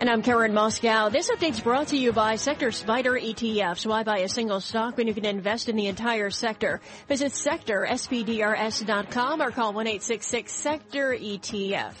And I'm Karen Moskow. This update's brought to you by Sector SPDR ETFs. Why buy a single stock when you can invest in the entire sector? Visit sectorspdrs.com or call 1-866-SECTOR-ETF.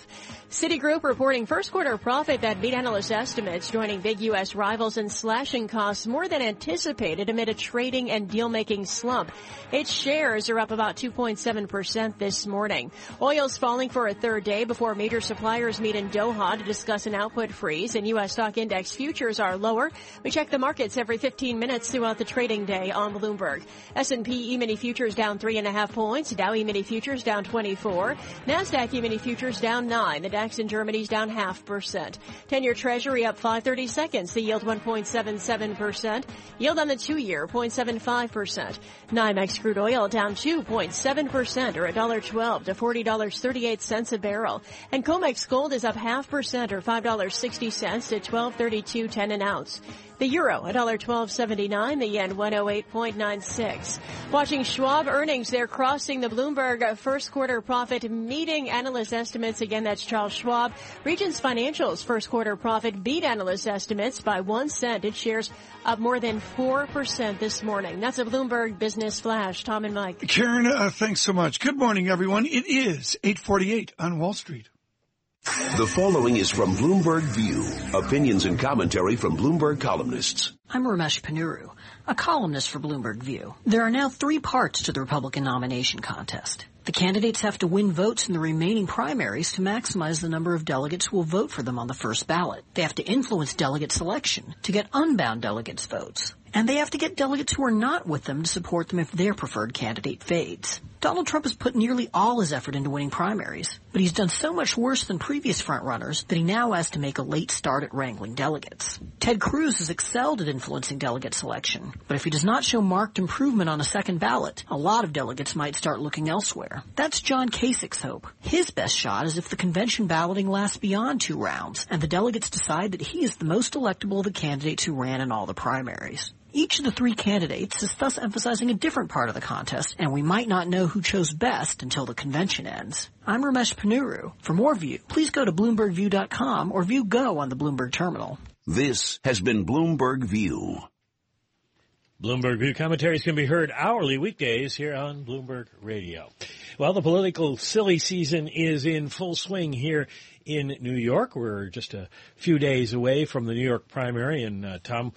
Citigroup reporting first quarter profit that beat analyst estimates, joining big U.S. rivals in slashing costs more than anticipated amid a trading and deal-making slump. Its shares are up about 2.7% this morning. Oil's falling for a third day before major suppliers meet in Doha to discuss an output freeze, and U.S. stock index futures are lower. We check the markets every 15 minutes throughout the trading day on Bloomberg. S&P E-mini futures down three and a half points. Dow E-mini futures down 24. NASDAQ E-mini futures down nine. The DAX in Germany's down half percent. 10-year treasury up 530 seconds. The yield 1.77%. Yield on the two-year 0.75%. NYMEX crude oil down 2.7% or $1.12 to $40.38 a barrel. And COMEX gold is up half percent or $5.60 to 1232.10 an ounce. The euro, $1.1279. The yen, 108.96. Watching Schwab earnings, they're crossing the Bloomberg first quarter profit, meeting analyst estimates. Again, that's Charles Schwab. Regions Financials first quarter profit beat analyst estimates by one cent. It shares up more than 4% this morning. That's a Bloomberg Business Flash. Tom and Mike. Karen, uh, thanks so much. Good morning, everyone. It is 848 on Wall Street. The following is from Bloomberg View. Opinions and commentary from Bloomberg columnists. I'm Ramesh Ponnuru, a columnist for Bloomberg View. There are now three parts to the Republican nomination contest. The candidates have to win votes in the remaining primaries to maximize the number of delegates who will vote for them on the first ballot. They have to influence delegate selection to get unbound delegates' votes. And they have to get delegates who are not with them to support them if their preferred candidate fades. Donald Trump has put nearly all his effort into winning primaries, but he's done so much worse than previous frontrunners that he now has to make a late start at wrangling delegates. Ted Cruz has excelled at influencing delegate selection, but if he does not show marked improvement on a second ballot, a lot of delegates might start looking elsewhere. That's John Kasich's hope. His best shot is if the convention balloting lasts beyond two rounds, and the delegates decide that he is the most electable of the candidates who ran in all the primaries. Each of the three candidates is thus emphasizing a different part of the contest, and we might not know who chose best until the convention ends. I'm Ramesh Ponnuru. For more View, please go to BloombergView.com or View Go on the Bloomberg terminal. This has been Bloomberg View. Bloomberg View commentaries can be heard hourly weekdays here on Bloomberg Radio. Well, the political silly season is in full swing here in New York. We're just a few days away from the New York primary, and uh, Tom,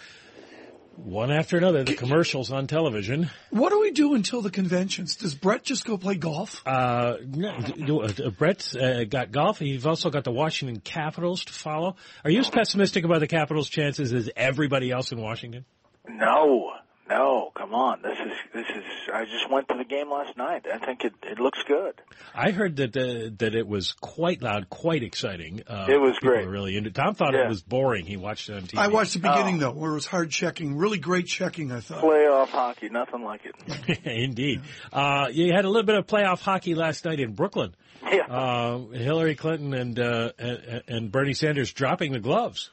one after another, the commercials on television. What do we do until the conventions? Does Bret just go play golf? Uh, no, do- uh, Bret's uh, got golf. You've also got the Washington Capitals to follow. Are you as pessimistic about the Capitals' chances as everybody else in Washington? No, no, come on. This is this is. I just went to the game last night. I think it it looks good. I heard that uh, that it was quite loud, quite exciting. Uh, It was people great. were really into. Tom thought Yeah. it was boring. He watched it on TV. I watched the beginning Oh. though, where it was hard checking, really great checking. I thought. Playoff hockey, nothing like it. Indeed. Uh, you had a little bit of playoff hockey last night in Brooklyn. Yeah. Uh, Hillary Clinton and, uh, and and Bernie Sanders dropping the gloves.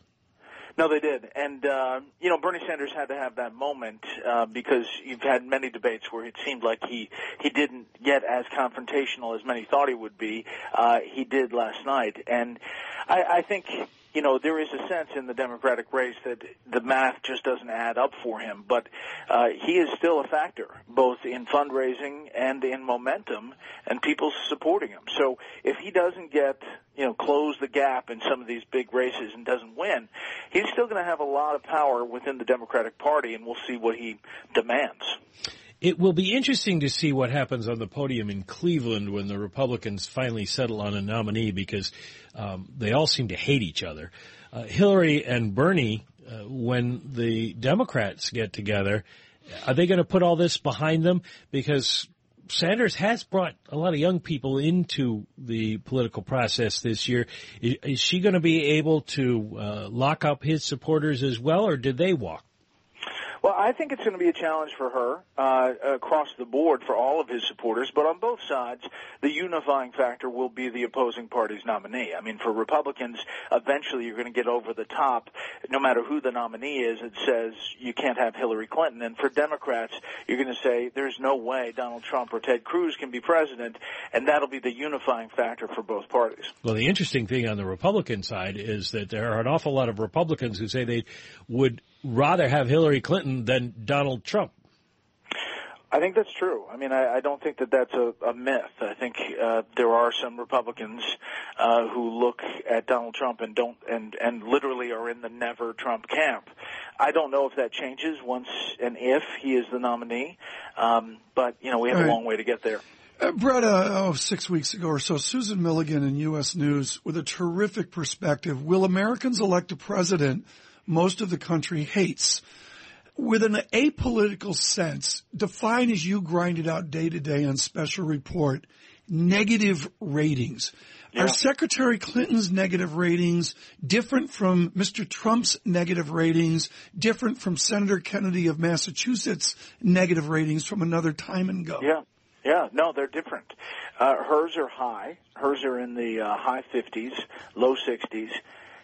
No, they did, and uh, you know Bernie Sanders had to have that moment uh, because you've had many debates where it seemed like he he didn't get as confrontational as many thought he would be. Uh, he did last night, and I, I think you know there is a sense in the Democratic race that the math just doesn't add up for him, but uh, he is still a factor both in fundraising and in momentum, and people supporting him. So if he doesn't get you know close the gap in some of these big races and doesn't win, he's still going to have a lot of power within the Democratic Party, and we'll see what he demands. It will be interesting to see what happens on the podium in Cleveland when the Republicans finally settle on a nominee because um, they all seem to hate each other. Uh, Hillary and Bernie, uh, when the Democrats get together, are they going to put all this behind them? Because Sanders has brought a lot of young people into the political process this year. Is, is she going to be able to uh, lock up his supporters as well, or did they walk? Well, I think it's going to be a challenge for her uh, across the board for all of his supporters, but on both sides, the unifying factor will be the opposing party's nominee. I mean, for Republicans, eventually you're going to get over the top, no matter who the nominee is. It says you can't have Hillary Clinton, and for Democrats, you're going to say there's no way Donald Trump or Ted Cruz can be president, and that'll be the unifying factor for both parties. Well, the interesting thing on the Republican side is that there are an awful lot of Republicans who say they would rather have Hillary Clinton than Donald Trump. I think that's true. I mean, I, I don't think that that's a, a myth. I think uh, there are some Republicans uh, who look at Donald Trump and don't and and literally are in the never Trump camp. I don't know if that changes once and if he is the nominee, um, but you know we have right. a long way to get there. Uh, Bret, uh, oh, six weeks ago or so, Susan Milligan in U.S. News with a terrific perspective. Will Americans elect a president most of the country hates? with an apolitical sense, define as you grind it out day to day on special report, negative ratings. Yeah. Are Secretary Clinton's negative ratings different from Mr. Trump's negative ratings, different from Senator Kennedy of Massachusetts' negative ratings from another time and go? Yeah. Yeah, no, they're different. Uh, hers are high. Hers are in the uh, high 50s, low 60s.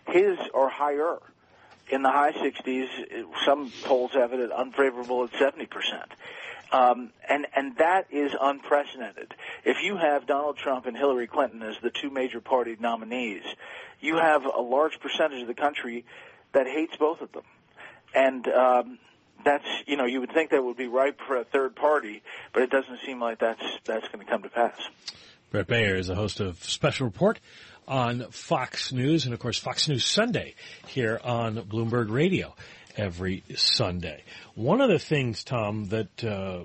His are higher in the high 60s. Some polls have it at unfavorable at 70 percent. Um, and and that is unprecedented. If you have Donald Trump and Hillary Clinton as the two major party nominees, you have a large percentage of the country that hates both of them, and um, that's you know you would think that would be ripe for a third party, but it doesn't seem like that's that's going to come to pass. Bret Baier is a host of Special Report on Fox News and of course Fox News Sunday here on Bloomberg Radio every Sunday. One of the things, Tom, that uh,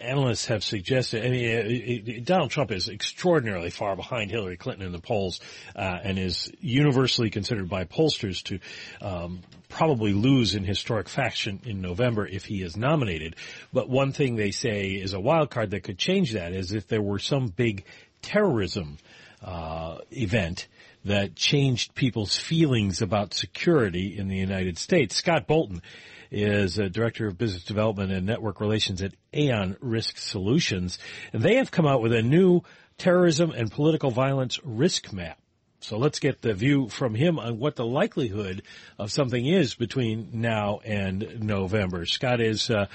analysts have suggested. I mean, it, it, Donald Trump is extraordinarily far behind Hillary Clinton in the polls, uh, and is universally considered by pollsters to um, probably lose in historic fashion in November if he is nominated. But one thing they say is a wild card that could change that is if there were some big terrorism uh, event that changed people's feelings about security in the United States. Scott Bolton is a director of business development and network relations at Aon Risk Solutions, and they have come out with a new terrorism and political violence risk map. So let's get the view from him on what the likelihood of something is between now and November. Scott, is uh,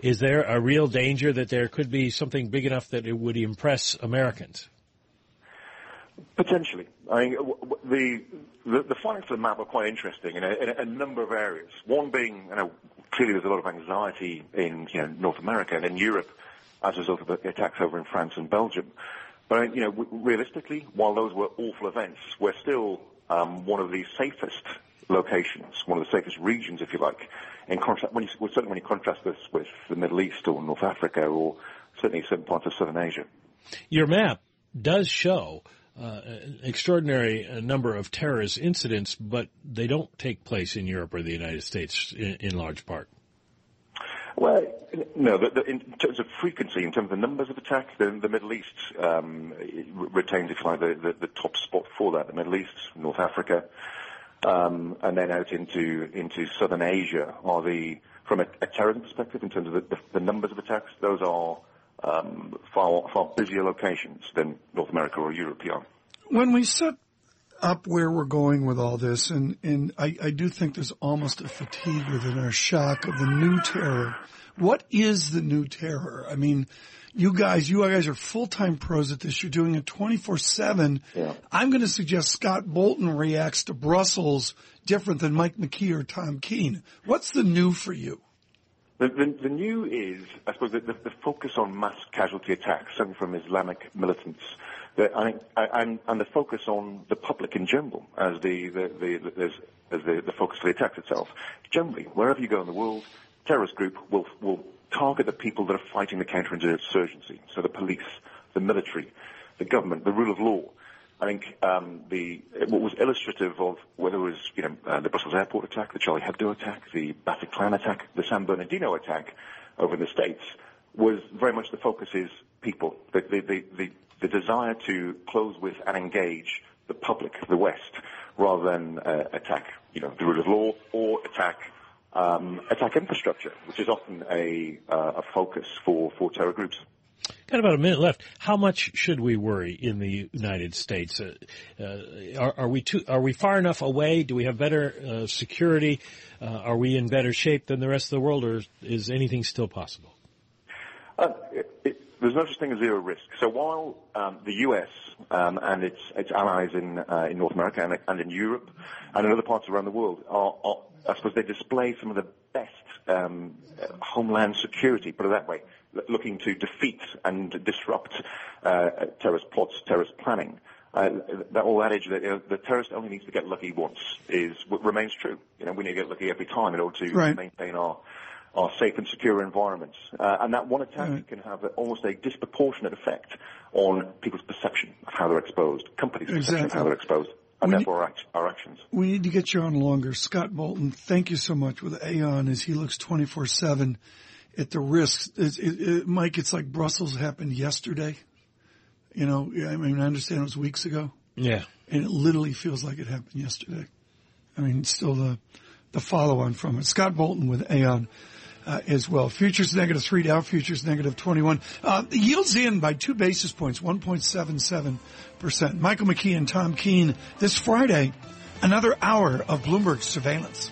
is there a real danger that there could be something big enough that it would impress Americans? Potentially. I mean, the, the, the findings of the map are quite interesting in a, in a, number of areas. One being, you know, clearly there's a lot of anxiety in you know, North America and in Europe as a result of the attacks over in France and Belgium. But, you know, realistically, while those were awful events, we're still um, one of the safest locations, one of the safest regions, if you like. In contrast, when you, certainly when you contrast this with the Middle East or North Africa or certainly certain parts of Southern Asia. Your map does show uh, extraordinary uh, number of terrorist incidents, but they don't take place in Europe or the United States in, in large part. Well, no. The, the, in terms of frequency, in terms of the numbers of attacks, the, the Middle East um, retains, if you like, the, the, top spot for that. The Middle East, North Africa, um, and then out into into Southern Asia are the, from a, a terrorism perspective, in terms of the, the numbers of attacks, those are um, far, far busier locations than North America or Europe are. When we set up where we're going with all this, and, and I, I do think there's almost a fatigue within our shock of the new terror. What is the new terror? I mean, you guys, you guys are full-time pros at this. You're doing it 24-7. Yeah. I'm going to suggest Scott Bolton reacts to Brussels different than Mike McKee or Tom Keene. What's the new for you? The, the, the, new is, I suppose, the, the, focus on mass casualty attacks, certainly from Islamic militants, the, and, and, the focus on the public in general as the, the, as the, focus of the attacks itself. Generally, wherever you go in the world, terrorist group will, will target the people that are fighting the counterinsurgency, so the police, the military, the government, the rule of law. I think um, the what was illustrative of whether it was you know uh, the Brussels airport attack, the Charlie Hebdo attack, the Bataclan attack, the San Bernardino attack over in the states was very much the focus is people, the the the, the, the desire to close with and engage the public, the West, rather than uh, attack you know the rule of law or attack um, attack infrastructure, which is often a, uh, a focus for, for terror groups. Got about a minute left. How much should we worry in the United States? Uh, uh, are, are, we too, are we far enough away? Do we have better uh, security? Uh, are we in better shape than the rest of the world, or is anything still possible? Uh, it, it, there's no such thing as zero risk. So while um, the U.S. Um, and its its allies in uh, in North America and, and, in Europe and in other parts around the world are, are I suppose they display some of the um, homeland security, put it that way, looking to defeat and disrupt uh, terrorist plots, terrorist planning. Uh, that old adage that you know, the terrorist only needs to get lucky once is remains true. You know, we need to get lucky every time in order to right. maintain our our safe and secure environments. Uh, and that one attack right. can have a, almost a disproportionate effect on people's perception of how they're exposed, companies' exactly. perception of how they're exposed and we therefore need, our actions. We need to get you on longer. Scott Bolton, thank you so much with Aon as he looks 24-7 at the risks. It, it, it, Mike, it's like Brussels happened yesterday. You know, I mean, I understand it was weeks ago. Yeah. And it literally feels like it happened yesterday. I mean, still the, the follow on from it. Scott Bolton with Aon. Uh, as well. Futures negative three, Dow futures negative 21. Uh, yields in by two basis points, 1.77%. Michael McKee and Tom Keene this Friday, another hour of Bloomberg surveillance.